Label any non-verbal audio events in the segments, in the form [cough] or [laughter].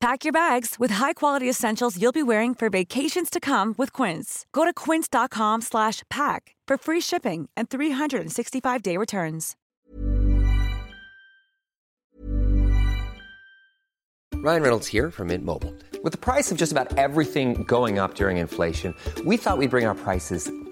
Pack your bags with high-quality essentials you'll be wearing for vacations to come with Quince. Go to quince.com slash pack for free shipping and 365-day returns. Ryan Reynolds here from Mint Mobile. With the price of just about everything going up during inflation, we thought we'd bring our prices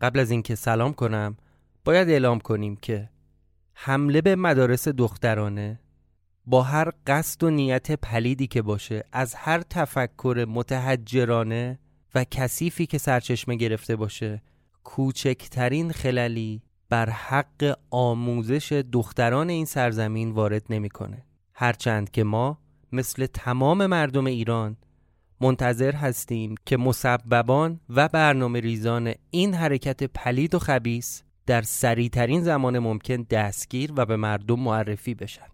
قبل از اینکه سلام کنم باید اعلام کنیم که حمله به مدارس دخترانه با هر قصد و نیت پلیدی که باشه از هر تفکر متحجرانه و کثیفی که سرچشمه گرفته باشه کوچکترین خللی بر حق آموزش دختران این سرزمین وارد نمی‌کنه. هرچند که ما مثل تمام مردم ایران منتظر هستیم که مسببان و برنامه ریزان این حرکت پلید و خبیس در سریعترین زمان ممکن دستگیر و به مردم معرفی بشن.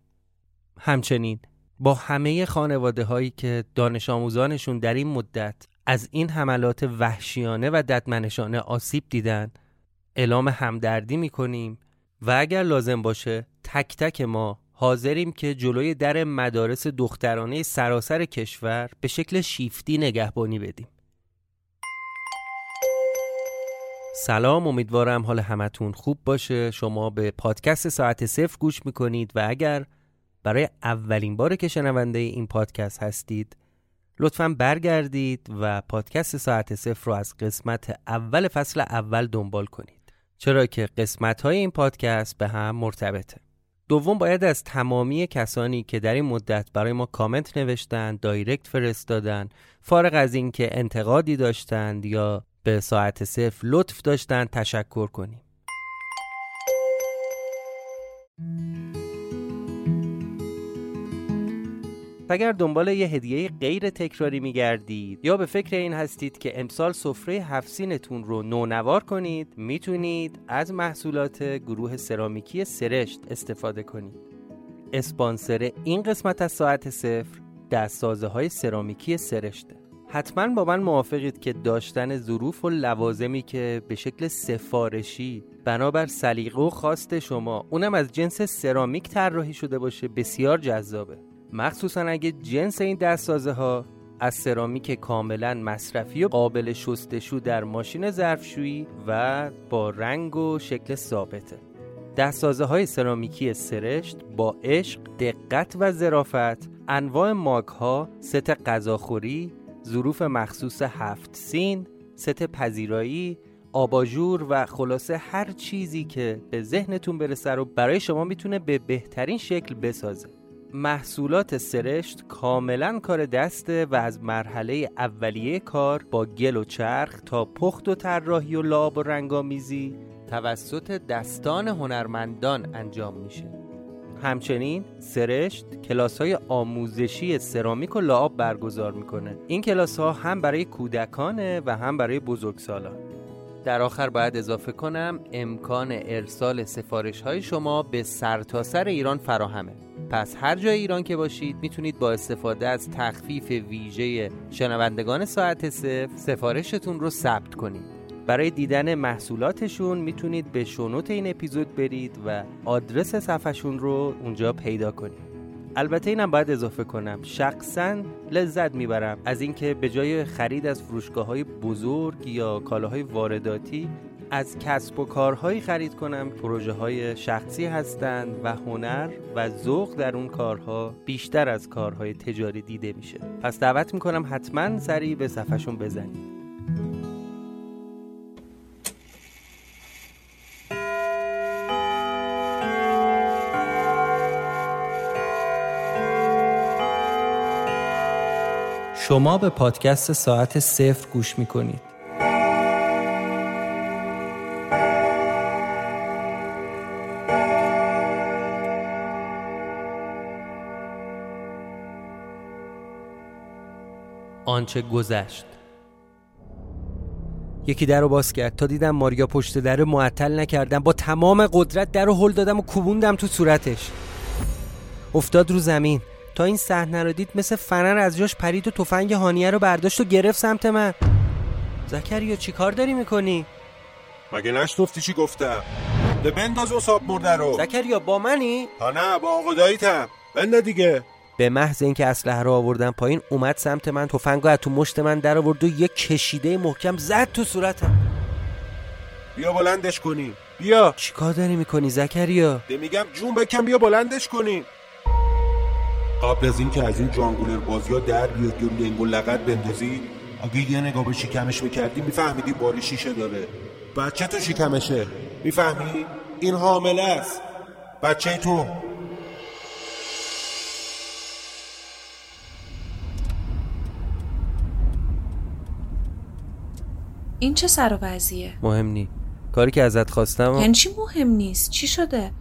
همچنین با همه خانواده هایی که دانش آموزانشون در این مدت از این حملات وحشیانه و ددمنشانه آسیب دیدن اعلام همدردی می‌کنیم و اگر لازم باشه تک تک ما حاضریم که جلوی در مدارس دخترانه سراسر کشور به شکل شیفتی نگهبانی بدیم. سلام امیدوارم حال همتون خوب باشه. شما به پادکست ساعت صفر گوش می‌کنید و اگر برای اولین بار که شنونده این پادکست هستید لطفا برگردید و پادکست ساعت صفر رو از قسمت اول فصل اول دنبال کنید. چرا که قسمت های این پادکست به هم مرتبطه. دوم باید از تمامی کسانی که در این مدت برای ما کامنت نوشتن دایرکت فرستادن فارغ از اینکه انتقادی داشتند یا به ساعت صفر لطف داشتن تشکر کنیم. اگر دنبال یه هدیه غیر تکراری میگردید یا به فکر این هستید که امسال سفره هفسینتون رو نونوار کنید می‌تونید از محصولات گروه سرامیکی سرشت استفاده کنید. اسپانسر این قسمت از ساعت صفر دستازه های سرامیکی سرشته. حتما با من موافقید که داشتن ظروف و لوازمی که به شکل سفارشی بنابر سلیقه و خواست شما اونم از جنس سرامیک طراحی شده باشه بسیار جذابه. مخصوصا اگه جنس این دستسازه ها از سرامیک کاملا مصرفی و قابل شستشو در ماشین ظرفشویی و با رنگ و شکل ثابته دستازه های سرامیکی سرشت با عشق، دقت و ظرافت، انواع ماک ها، ست غذاخوری، ظروف مخصوص هفت سین، ست پذیرایی، آباژور و خلاصه هر چیزی که به ذهنتون برسه رو برای شما می‌تونه به بهترین شکل بسازه. محصولات سرشت کاملا کار دسته و از مرحله اولیه کار با گل و چرخ تا پخت و طراحی و لاب و رنگامیزی توسط دستان هنرمندان انجام میشه. همچنین سرشت کلاس های آموزشی سرامیک و لعاب برگزار می‌کنه. این کلاس ها هم برای کودکانه و هم برای بزرگسالان. در آخر باید اضافه کنم امکان ارسال سفارش های شما به سرتاسر سر ایران فراهمه. پس هر جای ایران که باشید می‌تونید با استفاده از تخفیف ویژه شنوندگان ساعت صفر سفارشتون رو ثبت کنید. برای دیدن محصولاتشون می‌تونید به شونوت این اپیزود برید و آدرس صفحشون رو اونجا پیدا کنید. البته اینم باید اضافه کنم. شخصا لذت می‌برم از اینکه به جای خرید از فروشگاه های بزرگ یا کالاهای وارداتی از کسب و کارهایی خرید کنم. پروژه های شخصی هستند و هنر و ذوق در اون کارها بیشتر از کارهای تجاری دیده میشه. پس دعوت می‌کنم حتما سریع به صفحشون بزنید. شما به پادکست ساعت صفر گوش می کنید. آنچه گذشت. یکی در رو باز کرد. تا دیدم ماریا پشت در معطل نکردم. با تمام قدرت در رو هل دادم و کوبوندم تو صورتش. افتاد رو زمین. تا این صحنه رو دید مثل فنر از جاش پرید و تفنگ هانیه رو برداشت و گرفت سمت من. زکریا چی کار داری می‌کنی؟ مگه نشنفتی چی گفتم؟ ده بنداز اون ساب مرده رو. زکریا با منی؟ ها نه با آقا داییتم بنده دیگه. به محض اینکه اسلحه رو آوردم پایین اومد سمت من تفنگ از تو مشت من در آورد و یک کشیده محکم زد تو صورتم. بیا بلندش کنی بیا. چیکار داری می‌کنی زکریا؟ ده میگم جون بکن بیا بلندش کنی قبل از اینکه از این جانگولر بازی ها در بیاد یا لنگ و لغت بندازی اگه یه نگاه به شکمش می‌کردی میفهمیدی باری شیشه داره بچه تو شکمشه می‌فهمی؟ این حامله است بچه تو این چه سر و وضعیه؟ مهم نی کاری که ازت خواستم یعنی چی مهم نیست؟ چی شده؟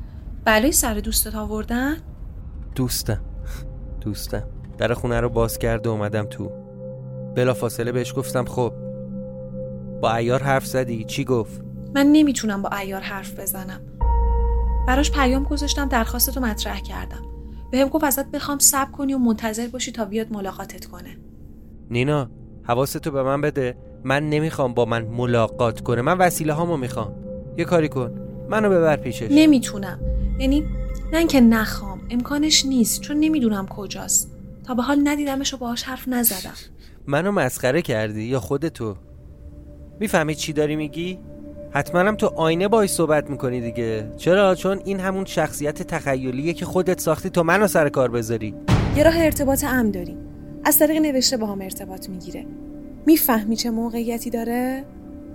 بلای سر دوستت آوردن؟ دوستم دوستم. در خونه رو باز کرد و اومدم تو. بلا فاصله بهش گفتم خب با ایار حرف زدی؟ چی گفت؟ من نمی‌تونم با ایار حرف بزنم. براش پیام گذاشتم درخواستتو مطرح کردم. بهم گفت ازت بخوام صبر کنی و منتظر باشی تا بیاد ملاقاتت کنه. نینا حواستو به من بده. من نمی‌خوام با من ملاقات کنه. من وسیله هامو می‌خوام. یه کاری کن. منو ببر پیشش. نمی‌تونم. یعنی نه اینکه نخوام. امکانش نیست چون نمی‌دونم کجاست. تا به حال ندیدمش و باهاش حرف نزدم. منو مسخره کردی یا خودتو؟ می‌فهمی چی داری میگی؟ حتما هم تو آینه باهاش صحبت می‌کنی دیگه. چرا؟ چون این همون شخصیت تخیلیه که خودت ساختی تو منو سر کار بذاری. یه راه ارتباط ام داریم از طریق نوشته با هم ارتباط می‌گیره. می‌فهمی چه موقعیتی داره؟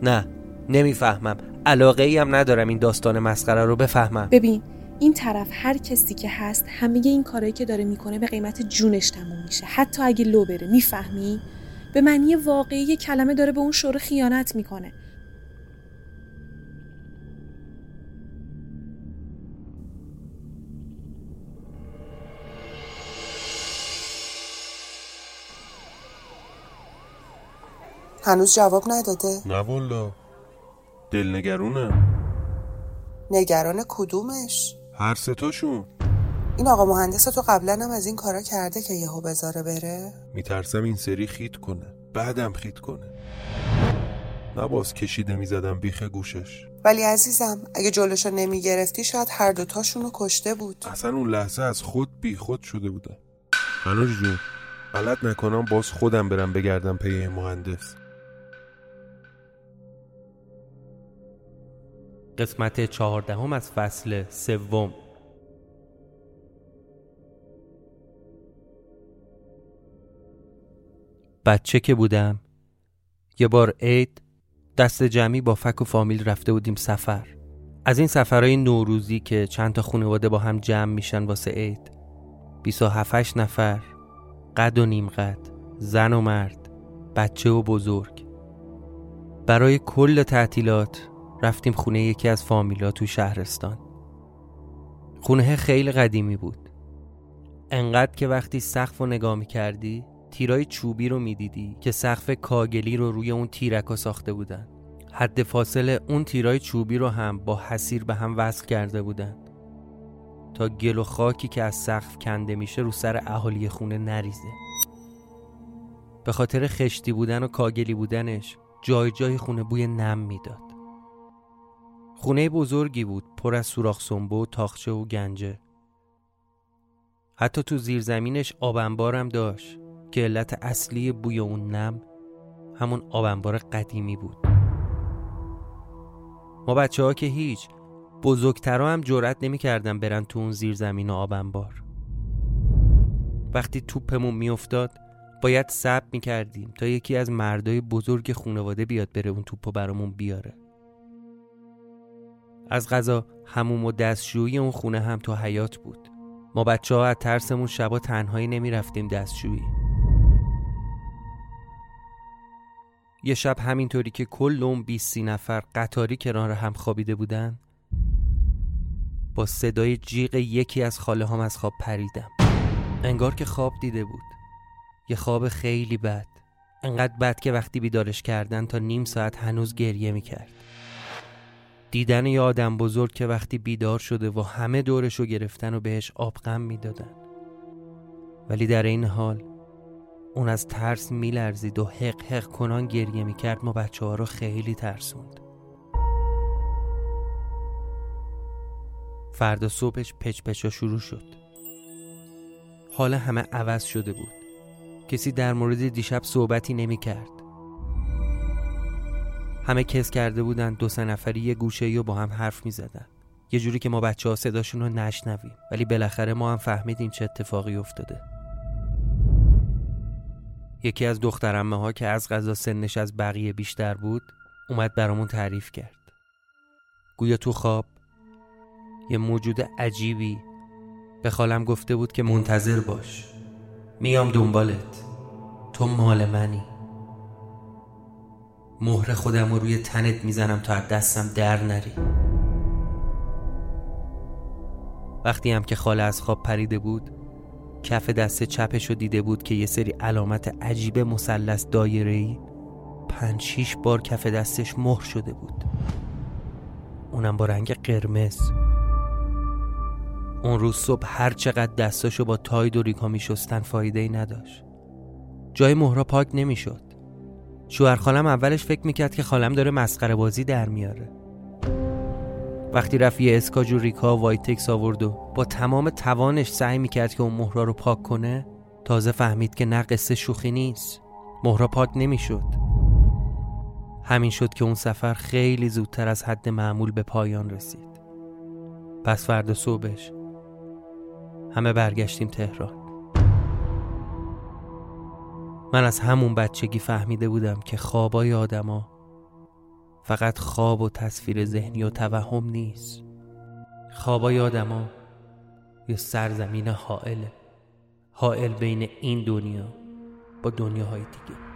نه نمی‌فهمم. علاقه ای هم ندارم این داستان مسخره رو بفهمم. ببین این طرف هر کسی که هست همه این کارهایی که داره می‌کنه به قیمت جونش تموم میشه. حتی اگه لو بره می‌فهمی؟ به معنی واقعی کلمه داره به اون شوره خیانت می‌کنه. هنوز جواب نداده؟ نه والا. دلنگرونه. نگران کدومش؟ هر ستاشون این آقا مهندس تو قبلا هم از این کارا کرده که یهو بذاره بره؟ میترسم این سری خیت کنه. بعدم خیت کنه. نباز کشیده می‌زدم بیخ گوشش. ولی عزیزم اگه جلوشو نمی‌گرفتی شاید هر دوتاشونو کشته بود. اصلا اون لحظه از خود بی خود شده بودم هنوز جون غلط نکنم باز خودم برم بگردم پی مهندس. قسمت چهاردهم از فصل سوم. بچه که بودم یه بار عید دست جمعی با فک و فامیل رفته بودیم سفر. از این سفرهای نوروزی که چند تا خانواده با هم جمع میشن واسه عید 27 نفر قد و نیم قد زن و مرد بچه و بزرگ. برای کل تعطیلات رفتیم خونه یکی از فامیلا تو شهرستان. خونه خیلی قدیمی بود. انقدر که وقتی سقف رو نگاه می کردی تیرای چوبی رو می‌دیدی که سقف کاگلی رو روی اون تیرک ساخته بودن. حد فاصله اون تیرای چوبی رو هم با حسیر به هم وصل کرده بودن. تا گل و خاکی که از سقف کنده میشه رو سر اهالی خونه نریزه. به خاطر خشتی بودن و کاگلی بودنش جای جای خونه بوی نم می‌داد. خونه بزرگی بود پر از سوراخ سنبه و تاخچه و گنجه. حتی تو زیرزمینش آبنبارم داشت که علت اصلی بوی اون نم همون آبنبار قدیمی بود. ما بچه ها که هیچ بزرگترها هم جرأت نمی‌کردن برن تو اون زیرزمین و آبنبار. وقتی توپمون میافتاد باید صبر می‌کردیم تا یکی از مردای بزرگ خانواده بیاد بره اون توپو برامون بیاره. از غذا هموم و دستشویی اون خونه هم تو حیات بود. ما بچه ها از ترسمون شبا تنهایی نمی رفتیم دستشویی. یه شب همینطوری که کل اون بیستی نفر قطاری کنار هم خوابیده بودن با صدای جیغ یکی از خاله هم از خواب پریدم. انگار که خواب دیده بود. یه خواب خیلی بد. انقدر بد که وقتی بیدارش کردن تا نیم ساعت هنوز گریه می‌کرد. دیدن یه آدم بزرگ که وقتی بیدار شده و همه دورشو گرفتن و بهش آبغم می‌دادن. ولی در این حال اون از ترس میلرزید و حق حق کنان گریه می‌کرد ما بچه ها رو خیلی ترسوند. فردا صبحش پچ پچا شروع شد. حال همه عوض شده بود. کسی در مورد دیشب صحبتی نمی کرد همه کس کرده بودن دو سه نفری یه گوشه و با هم حرف می زدن. یه جوری که ما بچه ها صداشون رو نشنویم. ولی بالاخره ما هم فهمیدیم چه اتفاقی افتاده. یکی از دخترمه ها که از غذا سنش از بقیه بیشتر بود اومد برامون تعریف کرد. گویا تو خواب یه موجود عجیبی به خالم گفته بود که منتظر باش. میام دنبالت. تو مال منی. مهر خودم رو روی تنت می‌زنم تا از دستم در نری. وقتی هم که خاله از خواب پریده بود کف دست چپش رو دیده بود که یه سری علامت عجیب مثلث دایره‌ای پنج شیش بار کف دستش مهر شده بود. اونم با رنگ قرمز. اون روز صبح هر چقدر دستاشو با تاید و ریکا میشستن فایده ای نداشت. جای مهرا پاک نمی‌شد. شوهر خالم اولش فکر می‌کرد که خالم داره مسخره بازی در میاره. وقتی رفت یه اسکاج و ریکا و وایتکس آورد و با تمام توانش سعی می‌کرد که اون مهرا رو پاک کنه تازه فهمید که نه قصه شوخی نیست. مهرا پاک نمی‌شد. همین شد که اون سفر خیلی زودتر از حد معمول به پایان رسید. پس فردا صبحش همه برگشتیم تهران. من از همون بچگی فهمیده بودم که خوابای آدما فقط خواب و تصویر ذهنی و توهم نیست. خوابای آدما یه سرزمین حائله حائل بین این دنیا با دنیاهای دیگه.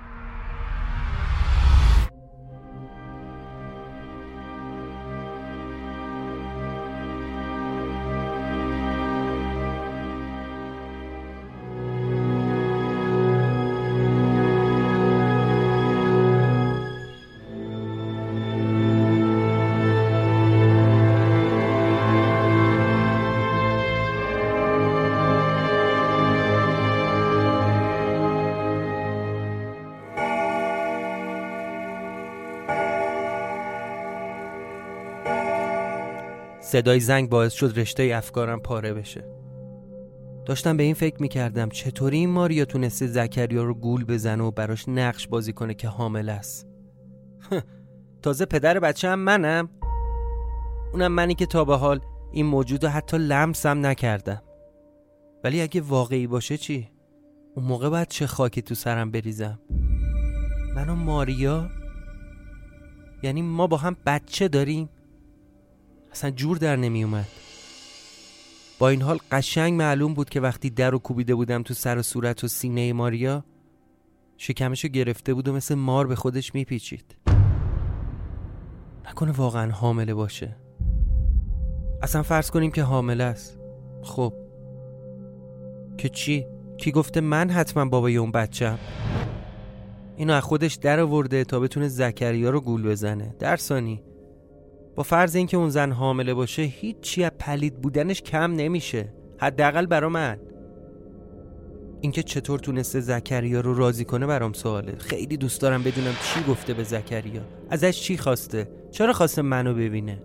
صدای زنگ باعث شد رشته افکارم پاره بشه. داشتم به این فکر می‌کردم چطوری این ماریا تونسته زکریا رو گول بزنه و براش نقش بازی کنه که حامل است. [laughs] تازه پدر بچه هم منم. اونم منی که تا به حال این موجود رو حتی لمسم نکردم. ولی اگه واقعی باشه چی؟ اون موقع باید چه خاکی تو سرم بریزم؟ من و ماریا؟ یعنی ما با هم بچه داریم؟ اصلا جور در نمی اومد با این حال قشنگ معلوم بود که وقتی در رو کوبیده بودم تو سر و صورت و سینه ماریا شکمشو گرفته بود و مثل مار به خودش میپیچید. نکنه واقعا حامله باشه. اصلا فرض کنیم که حامله است. خب. که چی؟ کی گفته من حتما بابای اون بچم اینو از خودش در آورده تا بتونه زکریا رو گول بزنه. در ثانی با فرض اینکه اون زن حامله باشه هیچی از پلید بودنش کم نمیشه. حداقل برا من. اینکه چطور تونسته زکریا رو راضی کنه برام سواله. خیلی دوست دارم بدونم چی گفته به زکریا. ازش چی خواسته؟ چرا خواسته منو ببینه؟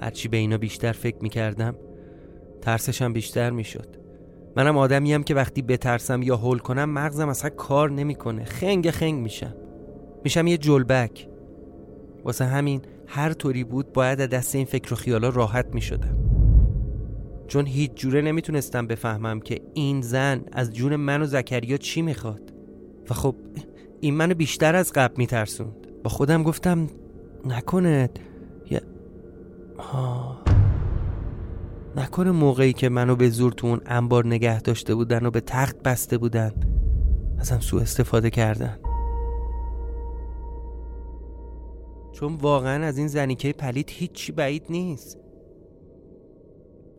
هرچی به اینا بیشتر فکر می‌کردم ترسشم بیشتر می‌شد. منم آدمیم که وقتی بترسم یا هول کنم مغزم اصلا کار نمی‌کنه. خنگ خنگ میشم. میشم یه جلبک. واسه همین هر طوری بود باید از دست این فکر و خیالا راحت می‌شدم. چون هیچ جوره نمی‌تونستم بفهمم که این زن از جون من و زکریا چی می‌خواد. و خب این منو بیشتر از قبل میترسوند. با خودم گفتم نکنه یا ها نکنه موقعی که منو به زور تو اون انبار نگه داشته بودن و به تخت بسته بودن. ازم سوء استفاده کردن. چون واقعا از این زنیکه پلید هیچی بعید نیست.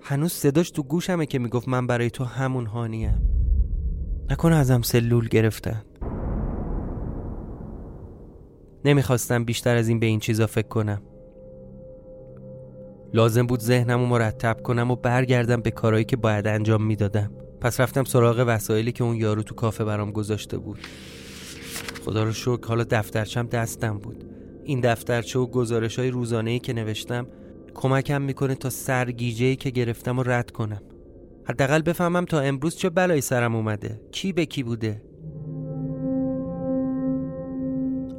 هنوز صداش تو گوشمه که می‌گفت من برای تو همون هانیم. نکنه ازم سلول گرفتن. نمی‌خواستم بیشتر از این به این چیزا فکر کنم. لازم بود ذهنم رو مرتب کنم و برگردم به کارهایی که باید انجام می‌دادم. پس رفتم سراغ وسایلی که اون یارو تو کافه برام گذاشته بود. خدا رو شکر حالا دفترچم دستم بود. این دفترچه و گزارش های روزانه ای که نوشتم کمکم می‌کنه تا سرگیجه که گرفتم و رد کنم. حداقل بفهمم تا امروز چه بلایی سرم اومده. کی به کی بوده؟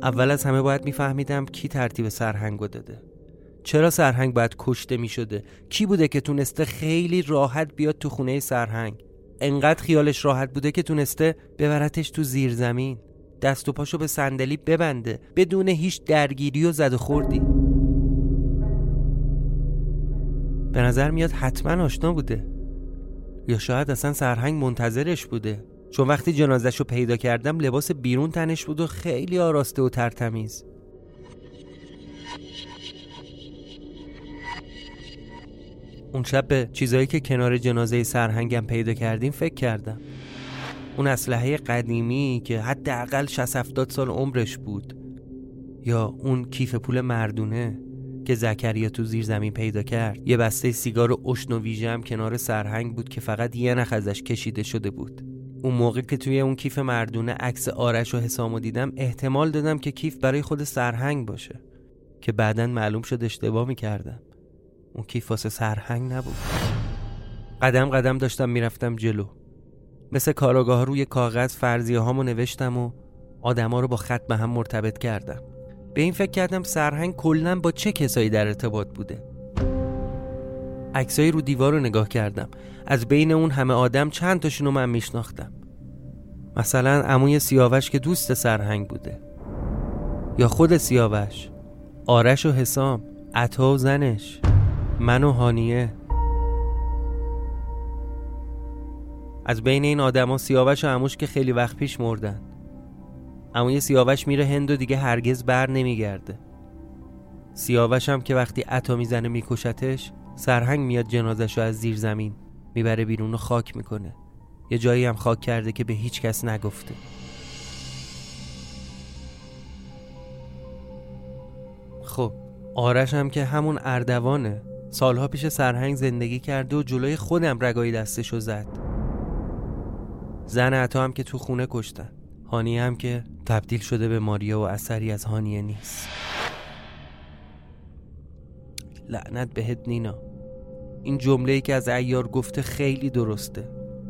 اول از همه باید میفهمیدم کی ترتیب سرهنگو داده. چرا سرهنگ باید کشته می شده؟ کی بوده که تونسته خیلی راحت بیاد تو خونه سرهنگ؟ انقدر خیالش راحت بوده که تونسته ببرتش تو زیر زمین دست و پاشو به صندلی ببنده. بدون هیچ درگیری و زد و خوردی. به نظر میاد حتما آشنا بوده. یا شاید اصلا سرهنگ منتظرش بوده. چون وقتی جنازش رو پیدا کردم لباس بیرون تنش بود و خیلی آراسته و ترتمیز. اون شب به چیزایی که کنار جنازه سرهنگم پیدا کردیم فکر کردم. اون اسلحه قدیمی که حداقل 60 70 سال عمرش بود. یا اون کیف پول مردونه که زکریا تو زیر زمین پیدا کرد. یه بسته سیگار و اشن و ویژه هم کنار سرهنگ بود که فقط یه نخ ازش کشیده شده بود. اون موقع که توی اون کیف مردونه عکس آرش و حسامو دیدم احتمال دادم که کیف برای خود سرهنگ باشه. که بعدا معلوم شد اشتباه می‌کردم. اون کیف واسه سرهنگ نبود. قدم قدم داشتم می‌رفتم جلو. مثل کاراگاه روی کاغذ فرضیه هامو نوشتم و آدما رو با خط به هم مرتبط کردم. به این فکر کردم سرهنگ کلا با چه کسایی در ارتباط بوده؟ عکسایی رو دیوار رو نگاه کردم. از بین اون همه آدم چند تاشون رو من میشناختم. مثلا عموی سیاوش که دوست سرهنگ بوده. یا خود سیاوش. آرش و حسام. عطا و زنش. من و هانیه. از بین این آدما سیاوش و عموش که خیلی وقت پیش مردن. عموی سیاوش میره هند و دیگه هرگز بر نمیگرده. سیاوش هم که وقتی عطا می‌زنه میکشتش سرهنگ میاد جنازش رو از زیر زمین می‌بره بیرون و خاک می‌کنه. یه جایی هم خاک کرده که به هیچ کس نگفته. خب آرش هم که همون اردوانه سالها پیش سرهنگ زندگی کرده و جلوی خودم رگایی دستشو زد. زن عطا هم که تو خونه کشتن. هانیه هم که تبدیل شده به ماریا و اثری از هانیه نیست. لعنت بهت نینا. این جمله که از ایار گفته خیلی درسته.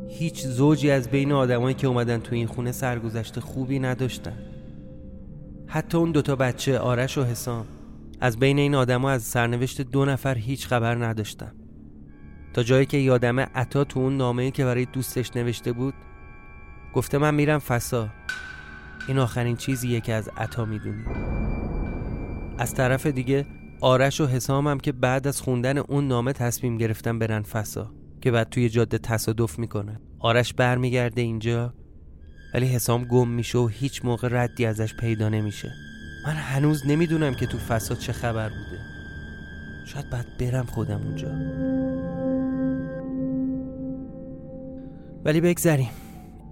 هیچ زوجی از بین آدمایی که اومدن تو این خونه سرگذشت خوبی نداشتن. حتی اون دوتا بچه آرش و حسام از بین این آدما از سرنوشت دو نفر هیچ خبر نداشتم تا جایی که یادم عطا تو اون نامه‌ای که برای دوستش نوشته بود گفته من میرم فسا. این آخرین چیزیه که از عطا می‌دونی. از طرف دیگه آرش و حسامم که بعد از خوندن اون نامه تصمیم گرفتن برن فسا که بعد توی جاده تصادف می‌کنه آرش برمیگرده اینجا ولی حسام گم میشه و هیچ موقع ردی ازش پیدا نمیشه. من هنوز نمی‌دونم که تو فساد چه خبر بوده. شاید بعد برم خودم اونجا. ولی بگذریم.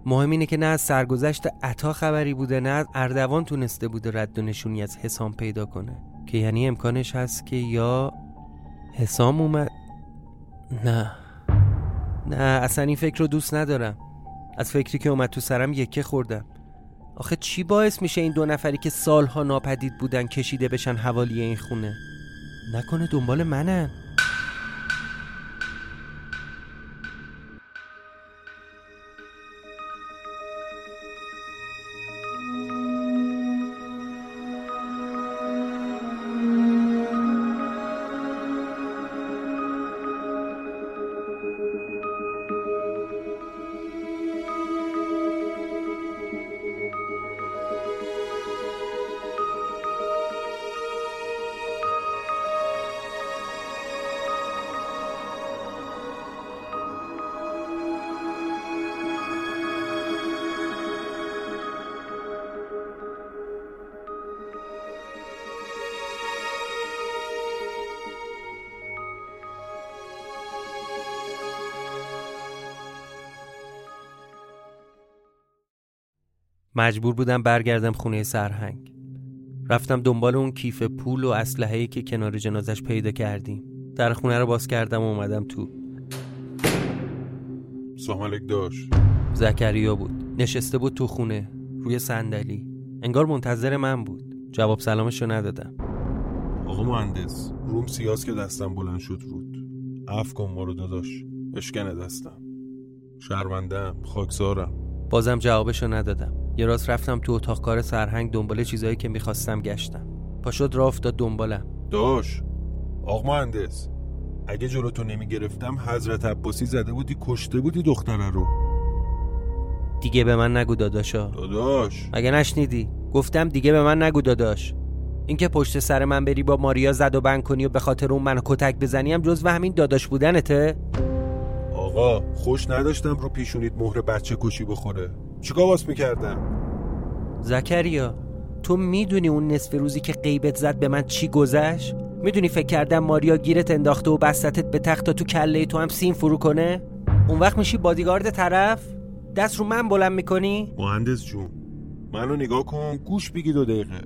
مهم اینه که نه از سرگذشت عطا خبری بوده نه از اردوان تونسته بوده رد و نشونی از حسام پیدا کنه. که یعنی امکانش هست که یا حسام اومد. نه. نه اصلا این فکر رو دوست ندارم. از فکری که اومد تو سرم یکه خوردم. آخه چی باعث میشه این دو نفری که سالها ناپدید بودن کشیده بشن حوالی این خونه؟ نکنه دنبال منن. مجبور بودم برگردم خونه سرهنگ. رفتم دنبال اون کیف پول و اسلحه‌ای که کنار جنازش پیدا کردیم. در خونه رو باز کردم و اومدم تو. سلام داشت زکریا بود. نشسته بود تو خونه روی صندلی. انگار منتظر من بود. جواب سلامشو ندادم. آقا مهندس روم سیاس که دستم بلند شد رود. عف کن ما رو داداش. بشکنه دستم. شرمندم خاکسارم. بازم جوابشو ندادم. یه راست رفتم تو اتاق کار سرهنگ دنبال چیزایی که می‌خواستم گشتم. پاشد را افتاد دنبالم. داش آقا مهندس اگه جلوتو نمی‌گرفتم حضرت عباسی زده بودی کشته بودی دختره رو. دیگه به من نگو داداشا داداش. مگه نشنیدی؟ گفتم دیگه به من نگو داداش. اینکه پشت سر من بری با ماریا زد و بند کنی و به خاطر اون منو کتک بزنیم جز و همین داداش بودنته. آقا خوش نداشتم رو پیشونید مهر بچه کشی بخوره. چیکار واس می‌کردم زکریا تو می‌دونی اون نصف روزی که غیبت زد به من چی گذشت؟ می‌دونی فکر کردم ماریا گیرت انداخته و بستتت به تخت تا تو کله تو هم سین فرو کنه؟ اون وقت میشی بادیگارد طرف؟ دست رو من بلند می‌کنی؟ مهندس جون منو نگاه کن گوش بگی دو دقیقه.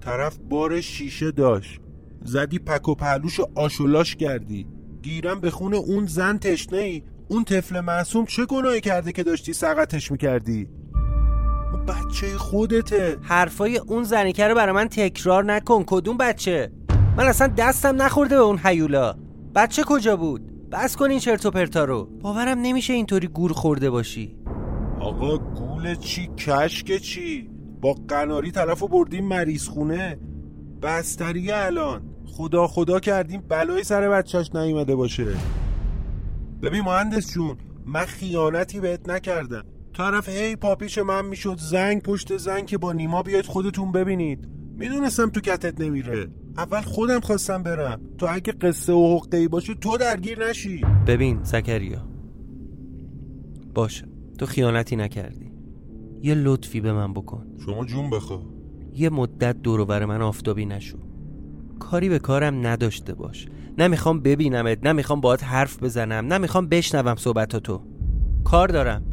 طرف بار شیشه داشت. زدی پک و پهلوش آشولاش کردی. گیرم به خون اون زن تشنه ای اون طفل معصوم چه گناهی کرده که داشتی سقطش می‌کردی؟ بچه خودته. حرفای اون زنیکه رو برای من تکرار نکن. کدوم بچه؟ من اصلا دستم نخورده به اون حیولا بچه کجا بود؟ بس کن این چرت و پرتا رو. باورم نمیشه اینطوری گور خورده باشی. آقا گول چی؟ کشک چی؟ با قناری طرف بردیم مریض خونه بستریه الان. خدا خدا کردیم بلای سر بچهش نیومده باشه. ببین مهندس جون من خیانتی بهت نکردم. طرف هی پاپیش من می‌شد زنگ پشت زنگ که با نیما بیاید خودتون ببینید. می‌دونستم تو کتت نمیره. اول خودم خواستم برم. تو اگه قصه و حقه باشه تو درگیر نشی. ببین زکریا. باشه. تو خیانتی نکردی. یه لطفی به من بکن. شما جون بخوا یه مدت دور بر من آفتابی نشو. کاری به کارم نداشته باش. نمی‌خوام ببینمت نمی‌خوام باهات حرف بزنم نمی‌خوام بشنوم صحبتاتو. کار دارم.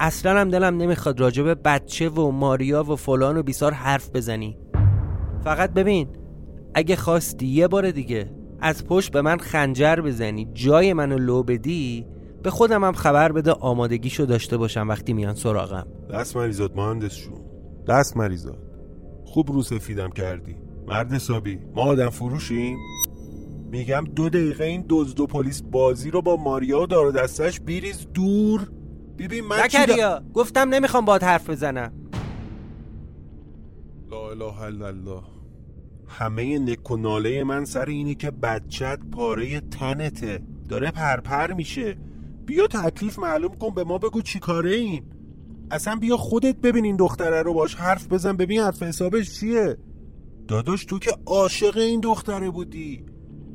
اصلا هم دلم نمی‌خواد راجب بچه و ماریا و فلان و بیسار حرف بزنی. فقط ببین اگه خواستی یه بار دیگه از پشت به من خنجر بزنی جای منو لو بدی به خودم هم خبر بده آمادگیشو داشته باشم وقتی میان سراغم. دست مریضات مهندس شون دست مریضات خوب رو سفیدم کردی. مرد حسابی. ما آدم فروشیم. میگم دو دقیقه این دزد و پلیس بازی رو با ماریا و دار دستش بیریز دور. ببین من زکریا گفتم نمی‌خوام باهات حرف بزنم. لا اله الا الله. همه نک و ناله من سر اینه که بچت پاره تنته. داره پرپر میشه. بیا تکلیف معلوم کن به ما بگو چی کاره این. اصلا بیا خودت ببین این دختره رو باش حرف بزن. ببین حرف حسابش چیه. داداش تو که عاشق این دختره بودی.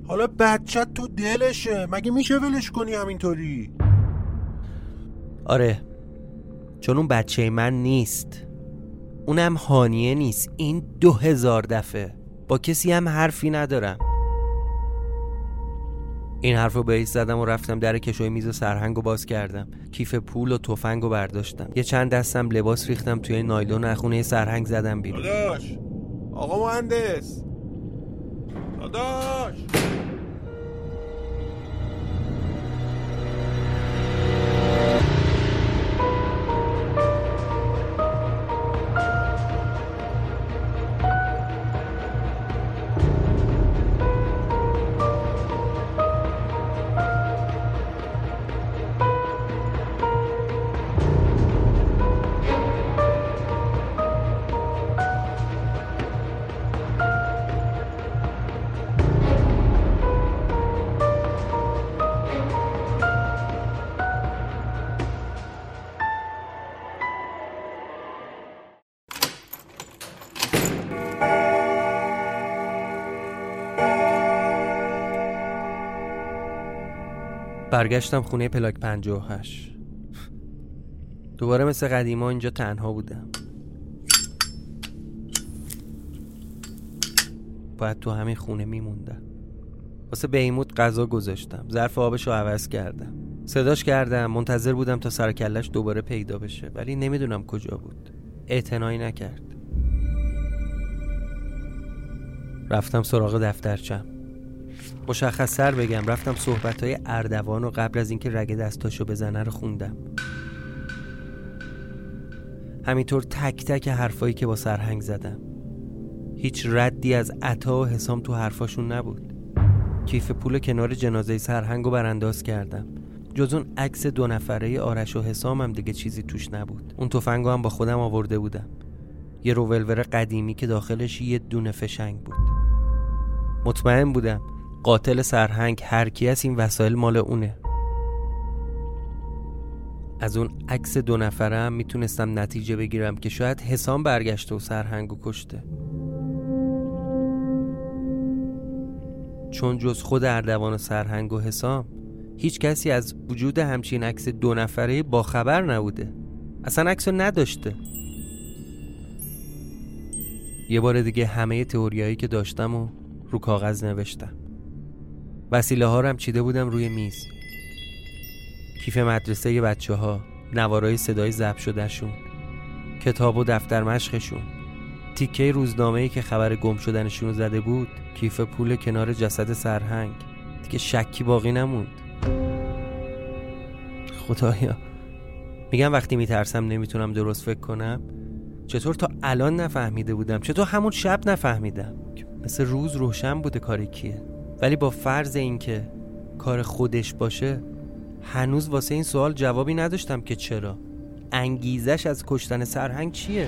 حالا بچت تو دلشه. مگه میشه ولش کنی همینطوری؟ آره. چون اون بچه من نیست. اونم هانیه نیست. این دو هزار دفعه. با کسی هم حرفی ندارم. این حرف رو بهش زدم و رفتم در کشوی میز و سرهنگ رو باز کردم. کیف پول و تفنگ رو برداشتم. یه چند دستم لباس ریختم توی نایلون نخونه سرهنگ زدم بیرون. داداش آقا مهندس. داداش برگشتم خونه پلاک 58 دوباره مثل قدیما اینجا تنها بودم. باید تو همین خونه میموندم. واسه بیمود غذا گذاشتم. ظرف آبش رو عوض کردم. صداش کردم. منتظر بودم تا سرکلش دوباره پیدا بشه. ولی نمی‌دونم کجا بود. اعتنایی نکرد. رفتم سراغ دفترچم. مشخص سر بگم رفتم صحبت های اردوان و قبل از اینکه رگ دستاشو بزنه رو خوندم. همینطور تک تک حرفایی که با سرهنگ زدم. هیچ ردی از عطا و حسام تو حرفاشون نبود. کیف پول کنار جنازه سرهنگ رو برانداز کردم. جز اون عکس دو نفره آرش و حسام هم دیگه چیزی توش نبود. اون تفنگو هم با خودم آورده بودم. یه روولور قدیمی که داخلش یه دونه فشنگ بود. مطمئن بودم قاتل سرهنگ هر کی از این وسایل مال اونه. از اون عکس دو نفره هم می‌تونستم نتیجه بگیرم که شاید حسام برگشته و سرهنگو کشته. چون جز خود اردوان و سرهنگ و حسام هیچ کسی از وجود همچین عکس دو نفره با خبر نبوده. اصلا عکس نداشته. یه بار دیگه همه تئوریایی که داشتم و رو کاغذ نوشتم. وسیله ها هم چیده بودم روی میز. کیف مدرسه بچه ها نوارای صدای ضبط شدهشون کتاب و دفتر مشقشون. تیکه روزنامه ای که خبر گم شدنشون زده بود کیف پول کنار جسد سرهنگ. دیگه شکی باقی نموند. خدایا. میگم وقتی میترسم نمی‌تونم درست فکر کنم. چطور تا الان نفهمیده بودم؟ چطور همون شب نفهمیدم؟ مثل روز روشن بوده کاری کیه؟ ولی با فرض اینکه کار خودش باشه هنوز واسه این سوال جوابی نداشتم که چرا. انگیزش از کشتن سرهنگ چیه؟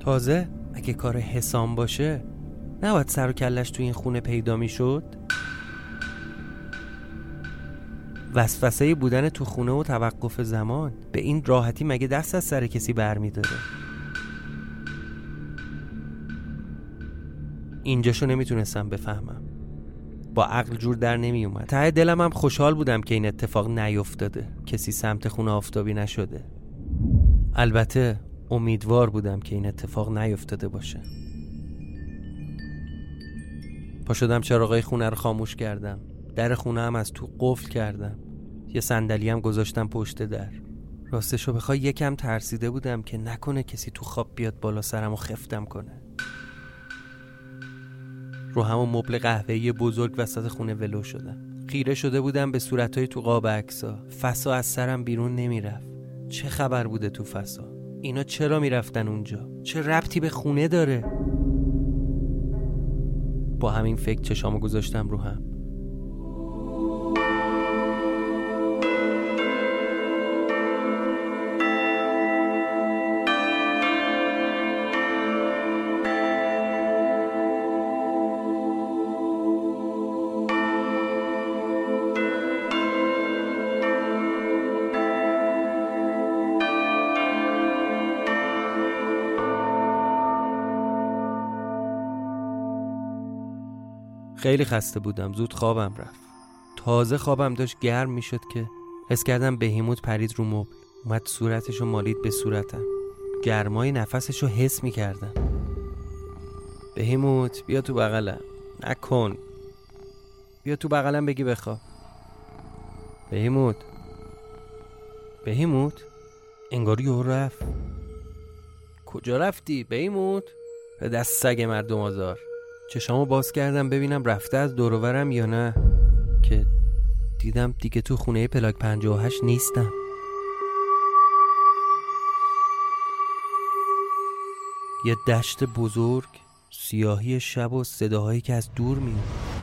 تازه اگه کار حسام باشه نباید سر و کلش تو این خونه پیدا می شد وسوسه بودن تو خونه و توقف زمان به این راحتی مگه دست از سر کسی برمی اینجاشو نمی‌تونستم بفهمم. با عقل جور در نمی اومد ته دلم هم خوشحال بودم که این اتفاق نیفتاده. کسی سمت خونه آفتابی نشده. البته امیدوار بودم که این اتفاق نیفتاده باشه. پا شدم چراغای خونه رو خاموش کردم. در خونه هم از تو قفل کردم. یه صندلی هم گذاشتم پشت در. راستشو بخوای یکم ترسیده بودم که نکنه کسی تو خواب بیاد بالا سرم و خفتم کنه. رو همون مبل قهوه‌ای بزرگ وسط خونه ولو شدم. خیره شده بودم به صورتهای تو قاب عکسا فسا از سرم بیرون نمی‌رفت. چه خبر بوده تو فسا؟ اینا چرا می‌رفتن اونجا؟ چه ربطی به خونه داره؟ با همین فکر چشامو گذاشتم رو هم. خیلی خسته بودم. زود خوابم رفت. تازه خوابم داشت گرم می‌شد که حس کردم بهیموت پرید رو مبل. اومد صورتش رو مالید به صورتم. گرمای نفسش رو حس می‌کردم. بهیموت بیا تو بغلم. نکن. بیا تو بغلم بگی بخواب. بهیموت. بهیموت؟ انگار یهو رفت. کجا رفتی؟ بهیموت؟ به دست سگ مردم آزار. چشامو باز کردم ببینم رفته از دورورم یا نه. که دیدم دیگه تو خونه پلاک 58 نیستم. یه دشت بزرگ سیاهی شب و صداهایی که از دور میاد.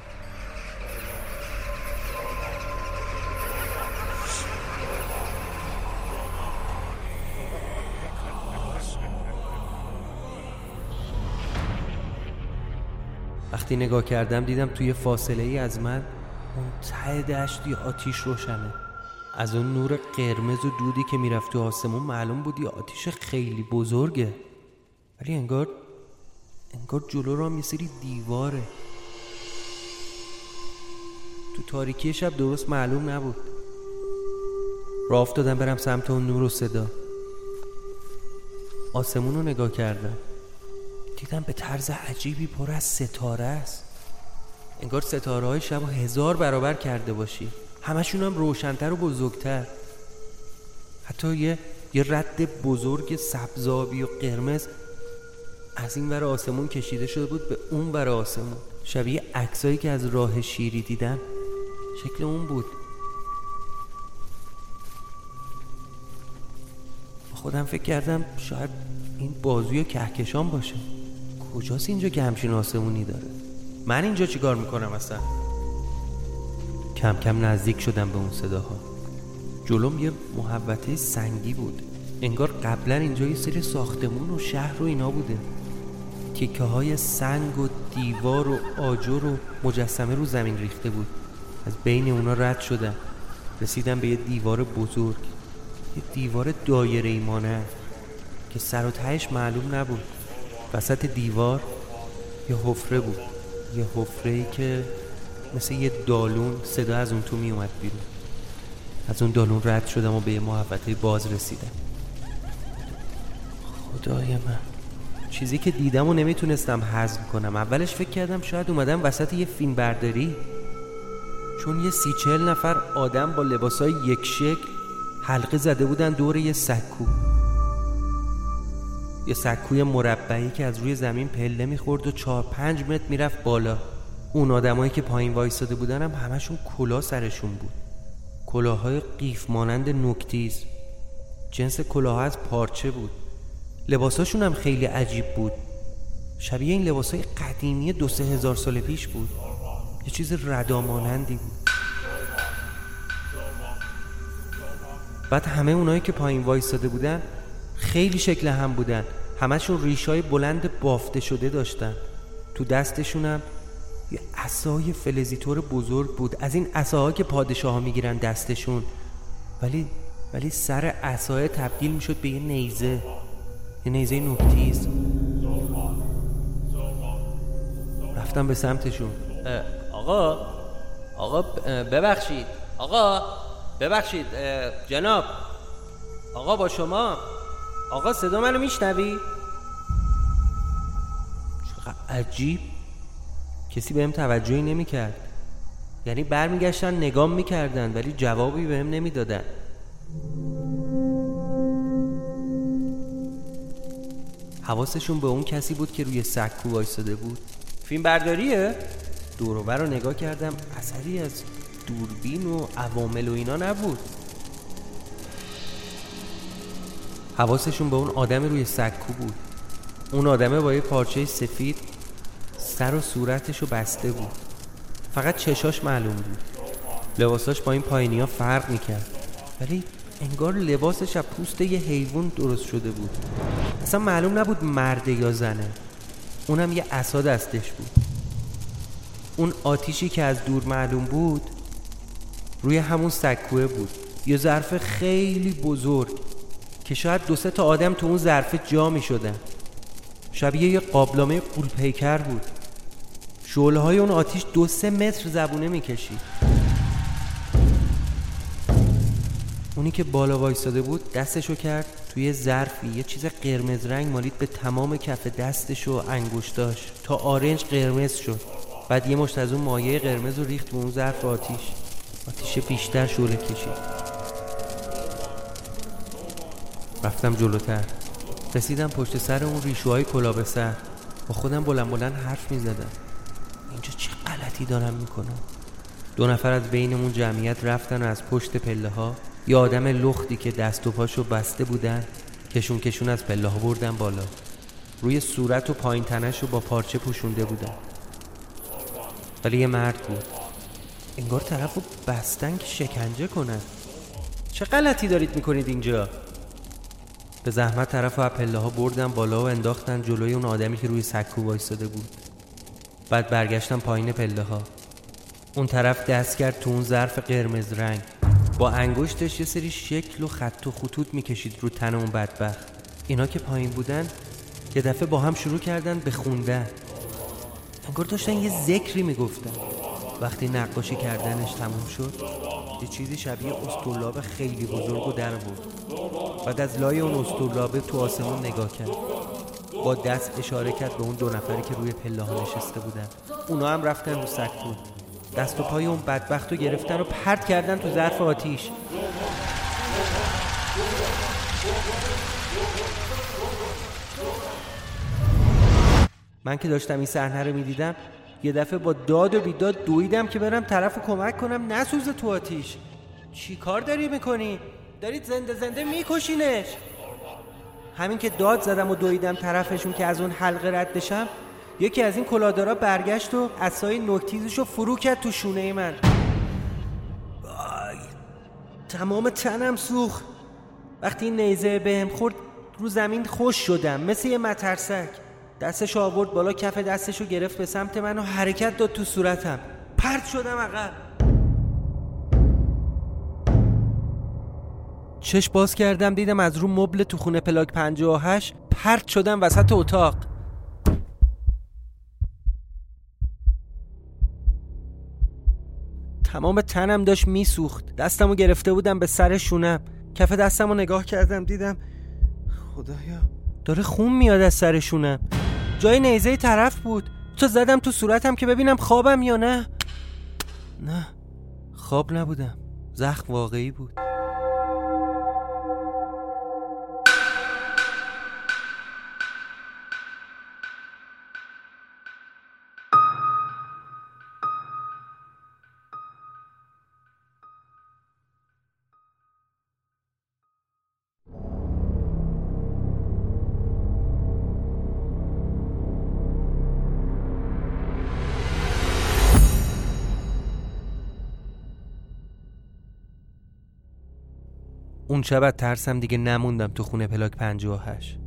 وقتی نگاه کردم دیدم توی فاصله ای از من اون ته دشتی آتیش روشنه. از اون نور قرمز و دودی که می‌رفت تو آسمون معلوم بود یه آتیش خیلی بزرگه. ولی انگار انگار جلو را یه سری دیواره. تو تاریکی شب درست معلوم نبود. راه افتادم برم سمت اون نور و صدا. آسمون رو نگاه کردم. دیدم به طرز عجیبی پر از ستاره است. انگار ستاره های شب هزار برابر کرده باشی. همشون هم روشنتر و بزرگتر. حتی یه یه رد بزرگ سبزابی و قرمز از این ور آسمون کشیده شده بود به اون ور آسمون. شبیه عکسایی که از راه شیری دیدم. شکل اون بود. خودم فکر کردم شاید این بازوی کهکشان باشه. کجاست اینجا که همچین آسمونی داره؟ من اینجا چیکار می‌کنم اصلا؟ کم کم نزدیک شدم به اون صداها. جلوم یه محوطه سنگی بود. انگار قبلا اینجا یه سری ساختمون و شهر و اینا بوده. تیکه های سنگ و دیوار و آجر و مجسمه رو زمین ریخته بود. از بین اونا رد شدم. رسیدم به یه دیوار بزرگ. یه دیوار دایره ایمانه که سر و تهش معلوم نبود. وسط دیوار یه حفره بود. یه حفره ای که مثل یه دالون صدا از اون تو می اومد بیرون. از اون دالون رد شدم و به یه محوطه باز رسیدم. خدای من. چیزی که دیدم و نمی‌تونستم هضم کنم. اولش فکر کردم شاید اومدم وسط یه فیلم برداری. چون یه سی چهل نفر آدم با لباسای یک شکل حلقه زده بودن دور یه سکو. یه سکوی مربعی که از روی زمین پله می‌خورد و چهار پنج متر می‌رفت بالا. اون آدمایی که پایین وایستاده بودن هم همشون کلا سرشون بود. کلاهای قیف مانند نکتیز. جنس کلاه از پارچه بود. لباساشون هم خیلی عجیب بود. شبیه این لباسای قدیمی دو سه هزار سال پیش بود. یه چیز ردامانندی بود. بعد همه اونایی که پایین وایستاده بودن خیلی شکل هم بودن. همشون ریشای بلند بافته شده داشتن. تو دستشونم یه عصای فلزیتور بزرگ بود. از این عصاها که پادشاه ها می‌گیرن دستشون. ولی ولی سر عصای تبدیل می‌شد به یه نیزه. یه نیزه نکتیز رفتم به سمتشون. آقا آقا ببخشید. آقا ببخشید جناب. آقا با شما. آقا صدا منو میشنوی؟ چقدر عجیب. کسی بهم توجهی نمی‌کرد. یعنی برمیگشتن نگام می‌کردن ولی جوابی بهم نمی‌دادن. حواسشون به اون کسی بود که روی سکو وایستاده بود. فیلم برداریه؟ دوروبر رو نگاه کردم اثری از دوربین و عوامل و اینا نبود. حواسشون به اون آدم روی سکو بود. اون آدمه با یه پارچه سفید سر و صورتش رو بسته بود. فقط چشاش معلوم بود. لباساش با این پایینی ها فرق می‌کرد. ولی انگار لباسش از پوست یه حیوان درست شده بود. اصلا معلوم نبود مرده یا زنه. اونم یه عصا دستش بود. اون آتیشی که از دور معلوم بود روی همون سکوه بود. یه ظرف خیلی بزرگ. که شاید دو سه تا آدم تو اون ظرف جا می شدن. شبیه یه قابلمه قول پیکر بود. شعله های اون آتیش دو سه متر زبونه می‌کشید اونی که بالا وایستاده بود دستشو کرد توی ظرفی. یه چیز قرمز رنگ مالید به تمام کف دستش و انگشتاش تا آرنج قرمز شد. بعد یه مشت از اون مایه قرمز رو ریخت به اون ظرف آتیش. آتیش بیشتر شعله کشید. رفتم جلوتر. رسیدم پشت سر اون ریشوهای کلاب سر. با خودم بلند بلند حرف می زدم اینجا چه غلطی دارم می‌کنم؟ دو نفر از بینمون جمعیت رفتن و از پشت پله ها یه آدم لختی که دست و پاشو بسته بودن کشون کشون از پله ها بردن بالا. روی صورت و پایین تنش با پارچه پوشونده بودن. ولی یه مرد بود. انگار طرف رو بستن که شکنجه کنن. چه غلطی دارید می‌کنید اینجا؟ به زحمت طرف و پله ها بردن بالا و انداختن جلوی اون آدمی که روی سکو وایستاده بود. بعد برگشتم پایین پله ها اون طرف دست کرد تو اون ظرف قرمز رنگ. با انگشتش یه سری شکل و خط و خطوط می‌کشید رو تن اون بدبخت. اینا که پایین بودن یه دفعه با هم شروع کردن به خوندن. انگار داشتن یه ذکری می‌گفتن. وقتی نقاشی کردنش تموم شد یه چیزی شبیه استولاب خیلی بزرگ و در بود بعد از لای اون استولابه تو آسمون نگاه کرد. با دست اشاره کرد به اون دو نفری که روی پله ها نشسته بودن. اونا هم رفتن رو سکو دست و پای اون بدبخت رو گرفتن و پرت کردن تو ظرف آتیش. من که داشتم این صحنه رو می‌دیدم یه دفعه با داد و بیداد دویدم که برم طرف کمک کنم نسوزه تو آتیش. چی کار داری می‌کنی؟ دارید زنده زنده میکشینش. همین که داد زدم و دویدم طرفشون که از اون حلقه رد بشم یکی از این کلادارا برگشت و اسای نکتیزش رو فرو کرد تو شونه من. تمام تنم سوخت. وقتی این نیزه بهم خورد رو زمین خوش شدم مثل یه مترسک. دستش آورد بالا کف دستش رو گرفت به سمت من و حرکت داد تو صورتم. پرت شدم عقب. چش باز کردم دیدم از رو مبل تو خونه پلاک 58 پرت شدم وسط اتاق. تمام تنم داشت میسوخت. دستمو گرفته بودم به سر شونم. کف دستمو نگاه کردم دیدم خدایا داره خون میاد از سر شونم. جای نیزه طرف بود. تو زدم تو صورتم که ببینم خوابم یا نه. نه خواب نبودم. زخم واقعی بود. اون شب ترسم دیگه نموندم تو خونه پلاک 58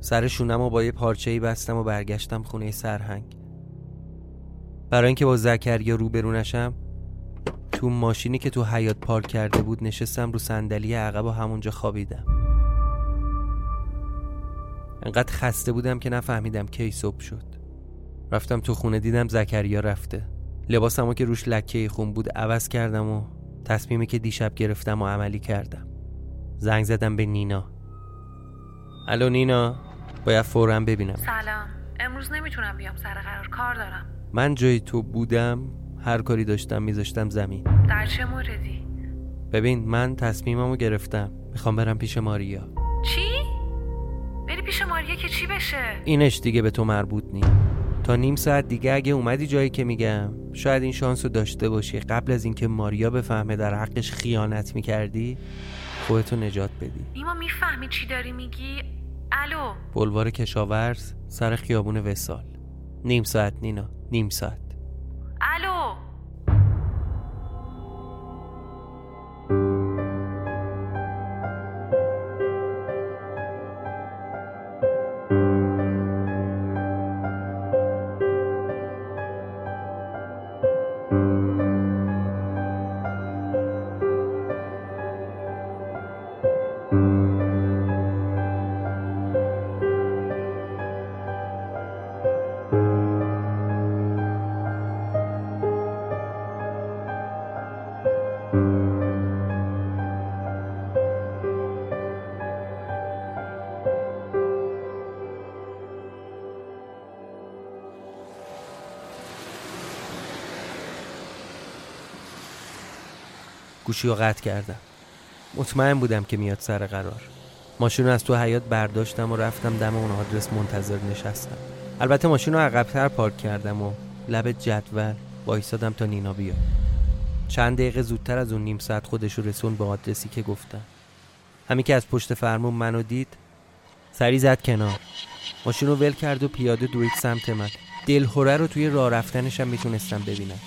سر شونم و با یه پارچه بستم و برگشتم خونه سرهنگ. برای اینکه با زکریا روبرو نشم تو ماشینی که تو حیات پارک کرده بود نشستم رو صندلی عقب و همونجا خوابیدم. انقدر خسته بودم که نفهمیدم کی صبح شد. رفتم تو خونه دیدم زکریا رفته. لباسمو که روش لکه خون بود عوض کردم و تصمیمی که دیشب گرفتم و عملی کردم. زنگ زدم به نینا. الو نینا باید فورا ببینم. سلام. امروز نمی‌تونم بیام سر قرار. کار دارم. من جای تو بودم هر کاری داشتم میذاشتم زمین. در چه موردی؟ ببین من تصمیممو گرفتم. می‌خوام برم پیش ماریا. چی؟ بری پیش ماریا که چی بشه؟ اینش دیگه به تو مربوط نی تا نیم ساعت دیگه اگه اومدی جایی که میگم. شاید این شانس رو داشته باشی. قبل از اینکه ماریا بفهمه در حقش خیانت می‌کردی خودتو نجات بدی. نیما می‌فهمی چی داری میگی؟ الو؟ بلوار کشاورز سر خیابون وسال. نیم ساعت نینا. نیم ساعت. گوشی رو قطع کردم. مطمئن بودم که میاد سر قرار. ماشین رو از تو حیات برداشتم و رفتم دم اون آدرس منتظر نشستم. البته ماشین رو عقبتر پارک کردم و لب جدول وایسادم تا نینا بیاد. چند دقیقه زودتر از اون نیم ساعت خودش رو رسون به آدرسی که گفتم. همین که از پشت فرمون منو دید سری زد کنار. ماشین رو ول کرد و پیاده دوید سمت من. دلهوره رو توی راه رفتنشم می‌تونستم ببینم.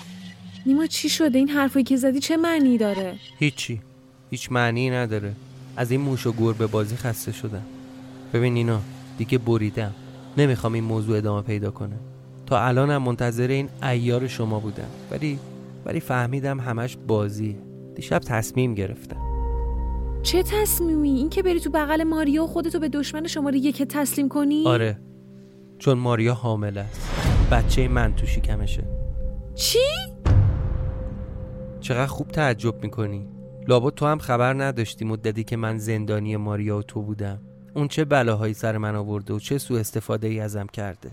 نیما چی شده؟ این حرفایی که زدی چه معنی داره؟ هیچی. هیچ معنی نداره. از این موش و گربه بازی خسته شدم. ببین اینا دیگه بریدم. نمی‌خوام این موضوع ادامه پیدا کنه. تا الانم منتظر این ایار شما بودم. ولی ولی فهمیدم همش بازیه. دیشب تصمیم گرفتم. چه تصمیمی؟ این که بری تو بغل ماریا و خودتو به دشمن شماره یک تسلیم کنی؟ آره. چون ماریا حامل است. بچه من تو شکمشه. چی؟ چقدر خوب تعجب می‌کنی. لابد تو هم خبر نداشتی مدتی که من زندانی ماریا و تو بودم. اون چه بلاهایی سر من آورده و چه سوء استفاده ای ازم کرده.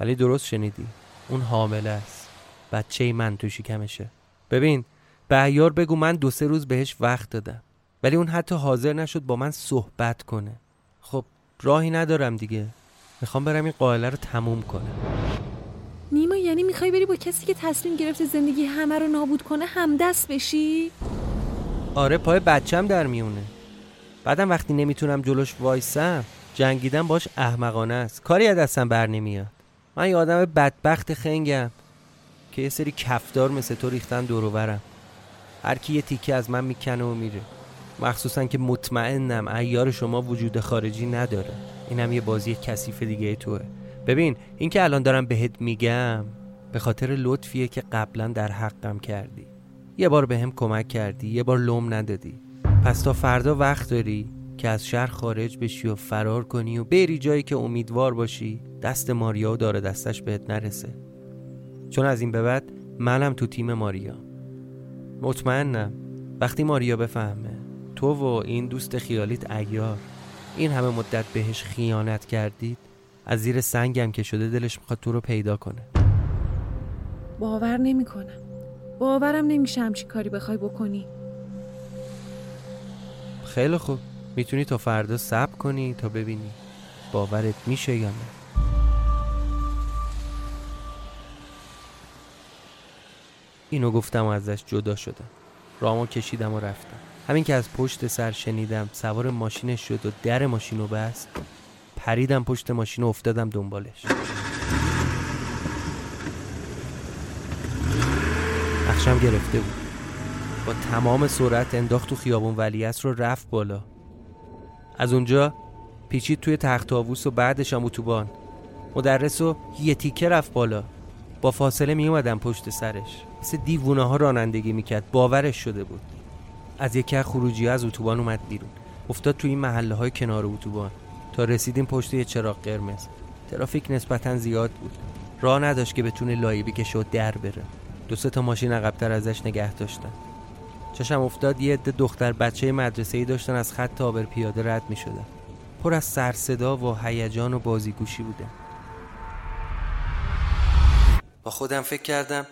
ولی درست شنیدی. اون حامله است. بچه من تو شکمشه. ببین به ایار بگو من دو سه روز بهش وقت دادم. ولی اون حتی حاضر نشد با من صحبت کنه. خب راهی ندارم دیگه. می‌خوام برم این قائله رو تموم کنم. یعنی می‌خوای بری با کسی که تصمیم گرفته زندگی همه رو نابود کنه همدست بشی؟ آره پای بچم در میونه. بعدم وقتی نمی‌تونم جلوش وایسم جنگیدن باش احمقانه است. کاری از دستم بر نمیاد. من یه آدم بدبخت خنگم که یه سری کفدار مثل تو ریختن دور هر کی یه تیکه از من می‌کنه و میره. مخصوصا که مطمئنم ایار شما وجود خارجی نداره. اینم یه بازی کثیف دیگه توه. ببین این که الان دارم بهت میگم به خاطر لطفیه که قبلا در حقم کردی. یه بار به هم کمک کردی یه بار لوم ندادی. پس تا فردا وقت داری که از شهر خارج بشی و فرار کنی و بری جایی که امیدوار باشی دست ماریا و داره دستش بهت نرسه. چون از این به بعد منم تو تیم ماریا. مطمئنم. وقتی ماریا بفهمه تو و این دوست خیالیت ایار این همه مدت بهش خیانت کردید از زیر سنگم که شده دلش می‌خواد تو رو پیدا کنه. باور نمی‌کنم. باورم نمیشه همچی کاری بخوای بکنی. خیلی خوب. می‌تونی تا فردا صبر کنی تا ببینی باورت میشه یا نه. اینو گفتم و ازش جدا شدم. رامو کشیدم و رفتم. همین که از پشت سر شنیدم سوار ماشینش شد و در ماشین رو بست پریدم پشت ماشین و افتادم دنبالش. نقشم گرفته بود. با تمام سرعت انداخت تو خیابون ولیعصر رو رفت بالا. از اونجا پیچید توی تخت و بعدش هم اتوبان. مدرس و یه تیکه رفت بالا. با فاصله می اومدم پشت سرش. مثل دیوونه ها رانندگی می‌کرد. باورش شده بود. از یکی از خروجی از اتوبان اومد بیرون. افتاد توی این محله های کنار اتوبان. تا رسیدیم پشت یه چراغ قرمز. ترافیک نسبتا زیاد بود. راه نداشت که بتونه لایه بکشه و در بره. دو سه تا ماشین عقبتر ازش نگه داشتن. چشم افتاد یه عده دختر بچه مدرسه ای داشتن از خط آبر پیاده رد می شدن. پر از سر صدا و هیجان و بازیگوشی بودن. با خودم فکر کردم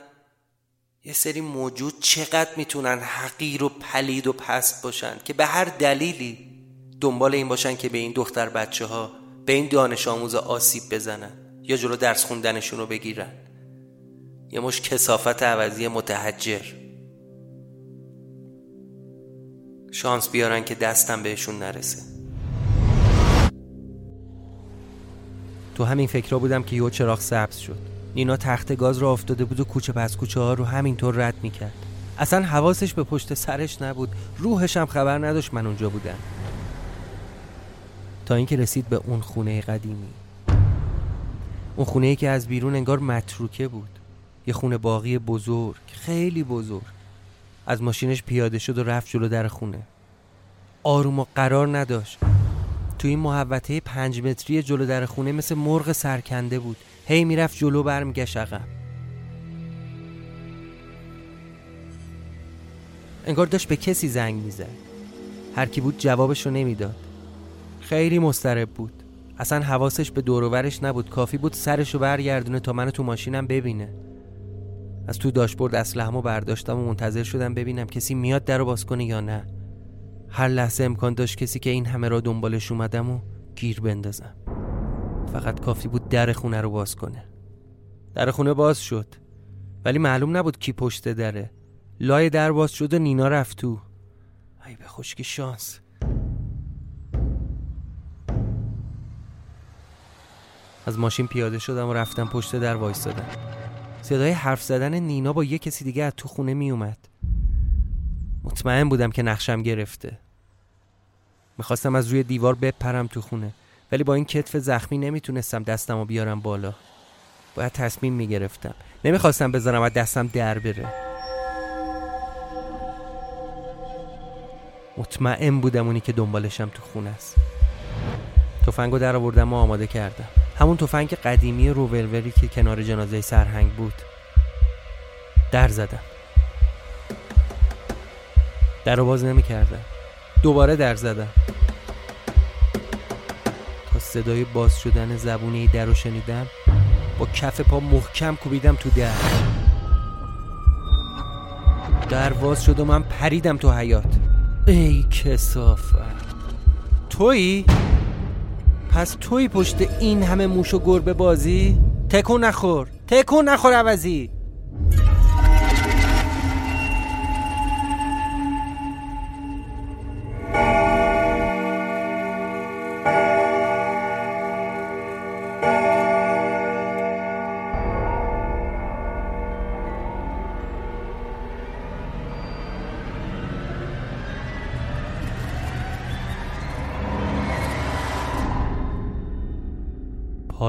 یه سری موجود چقدر می‌تونن حقیر و پلید و پست باشن که به هر دلیلی دنبال این باشن که به این دختر بچه ها به این دانش آموز آسیب بزنن یا جلو درس خوندنشون رو بگیرن. یه مش کسافت عوضی متحجر. شانس بیارن که دستم بهشون نرسه. تو همین فکرها بودم که یه چراغ سبز شد. نینا تخت گاز را افتاده بود و کوچه پس کوچه ها رو همینطور رد می‌کرد. اصلا حواسش به پشت سرش نبود. روحش هم خبر نداشت من اونجا بودم. تا اینکه رسید به اون خونه قدیمی. اون خونه ای که از بیرون انگار متروکه بود. یه خونه باقی بزرگ خیلی بزرگ. از ماشینش پیاده شد و رفت جلو در خونه. آروم و قرار نداشت. تو این محوطه پنج متری جلو در خونه مثل مرغ سرکنده بود. هی می‌رفت جلو برمیگشت عقب. انگار داشت به کسی زنگ می‌زد. هر کی بود جوابش رو نمی‌داد. خیلی مسترب بود. اصلا حواسش به دوروورش نبود. کافی بود سرش رو برگردونه تا منو تو ماشینم ببینه. از تو داشبورد اسلحه‌مو برداشتم و منتظر شدم ببینم کسی میاد در رو باز کنه یا نه. هر لحظه امکان داشت کسی که این همه را دنبالش اومدم و گیر بندازم. فقط کافی بود در خونه رو باز کنه. در خونه باز شد. ولی معلوم نبود کی پشت دره. لای در باز شد و نینا رفت تو. ای به خشکی شانس. از ماشین پیاده شدم و رفتم پشت در وایستادم. صدای حرف زدن نینا با یه کسی دیگه از تو خونه می اومد مطمئن بودم که نقشم گرفته. می‌خواستم از روی دیوار بپرم تو خونه ولی با این کتف زخمی نمی‌تونستم دستم رو بیارم بالا. باید تصمیم می‌گرفتم. نمی‌خواستم بذارم از دستم در بره. مطمئن بودم اونی که دنبالشم تو خونه است. تفنگو در آوردم و آماده کردم. همون تفنگ قدیمی روولوری که کنار جنازه سرهنگ بود. در زدم. در رو باز نمی کردم دوباره در زدم. تا صدای باز شدن زبونه در رو شنیدم با کف پا محکم کوبیدم تو در. در باز شد و من پریدم تو حیات ای کسافت. تویی؟ پس توی پشت این همه موش و گربه بازی؟ تکون نخور تکون نخور عوضی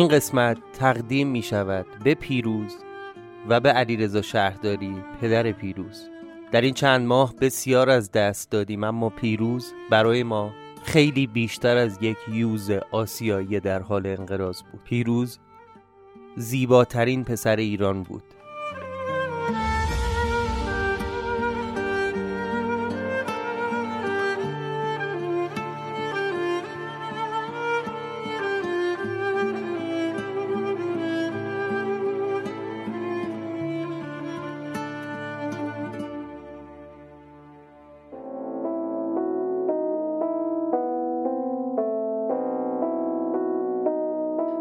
این قسمت تقدیم می شود به پیروز و به علیرضا شهرداری پدر پیروز. در این چند ماه بسیار از دست دادیم اما پیروز برای ما خیلی بیشتر از یک یوز آسیایی در حال انقراض بود. پیروز زیباترین پسر ایران بود.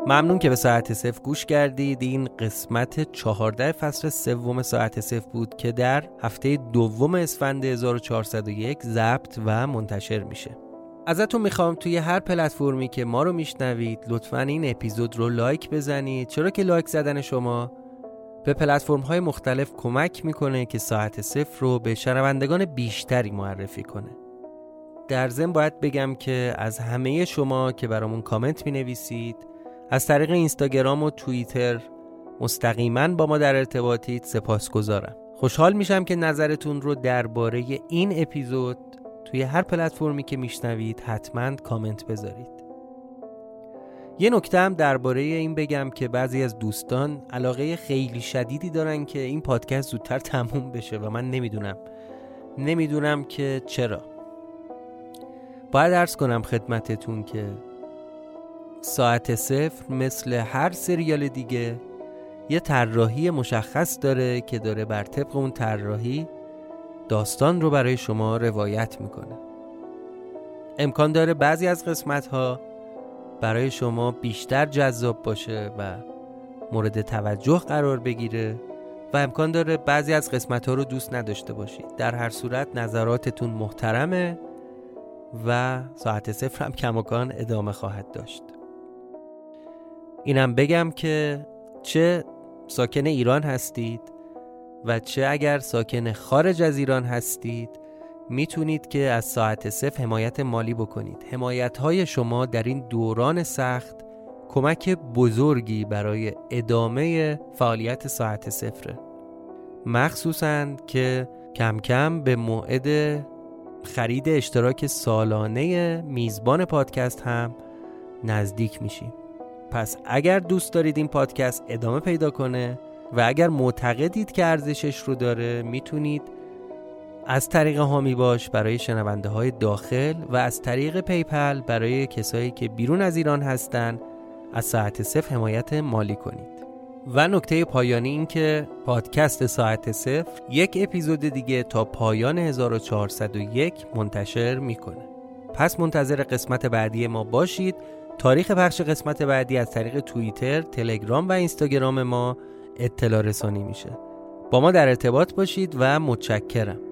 ممنون که به ساعت صفر گوش کردید. این قسمت چهارده فصل سوم ساعت صفر بود که در هفته دوم اسفند 1401 ضبط و منتشر میشه. ازتون می‌خوام توی هر پلتفرمی که ما رو میشنوید لطفا این اپیزود رو لایک بزنید. چرا که لایک زدن شما به پلتفرم های مختلف کمک می‌کنه که ساعت صفر رو به شنوندگان بیشتری معرفی کنه. در ضمن باید بگم که از همه شما که برامون کامنت می نویسید از طریق اینستاگرام و توییتر مستقیما با ما در ارتباطید سپاسگزارم. خوشحال میشم که نظرتون رو درباره این اپیزود توی هر پلتفرمی که میشنوید حتما کامنت بذارید. یه نکته هم درباره این بگم که بعضی از دوستان علاقه خیلی شدیدی دارن که این پادکست زودتر تموم بشه و من نمی‌دونم. نمی‌دونم که چرا. باید ارز کنم خدمتتون که ساعت صفر مثل هر سریال دیگه. یه طراحی مشخص داره که داره بر طبق اون طراحی داستان رو برای شما روایت می‌کنه. امکان داره بعضی از قسمت ها برای شما بیشتر جذاب باشه و مورد توجه قرار بگیره و امکان داره بعضی از قسمت ها رو دوست نداشته باشید. در هر صورت نظراتتون محترمه و ساعت صفر هم کماکان ادامه خواهد داشت. اینم بگم که چه ساکن ایران هستید و چه اگر ساکن خارج از ایران هستید می‌تونید که از ساعت صفر حمایت مالی بکنید. حمایت های شما در این دوران سخت کمک بزرگی برای ادامه فعالیت ساعت صفره. مخصوصا که کم کم به موعد خرید اشتراک سالانه میزبان پادکست هم نزدیک میشیم. پس اگر دوست دارید این پادکست ادامه پیدا کنه و اگر معتقدید که ارزشش رو داره می‌تونید از طریق حامی باش برای شنونده های داخل و از طریق PayPal برای کسایی که بیرون از ایران هستن از ساعت صفر حمایت مالی کنید. و نکته پایانی این که پادکست ساعت صفر یک اپیزود دیگه تا پایان 1401 منتشر می‌کنه. پس منتظر قسمت بعدی ما باشید. تاریخ پخش قسمت بعدی از طریق توییتر، تلگرام و اینستاگرام ما اطلاع رسانی میشه. با ما در ارتباط باشید و متشکرم.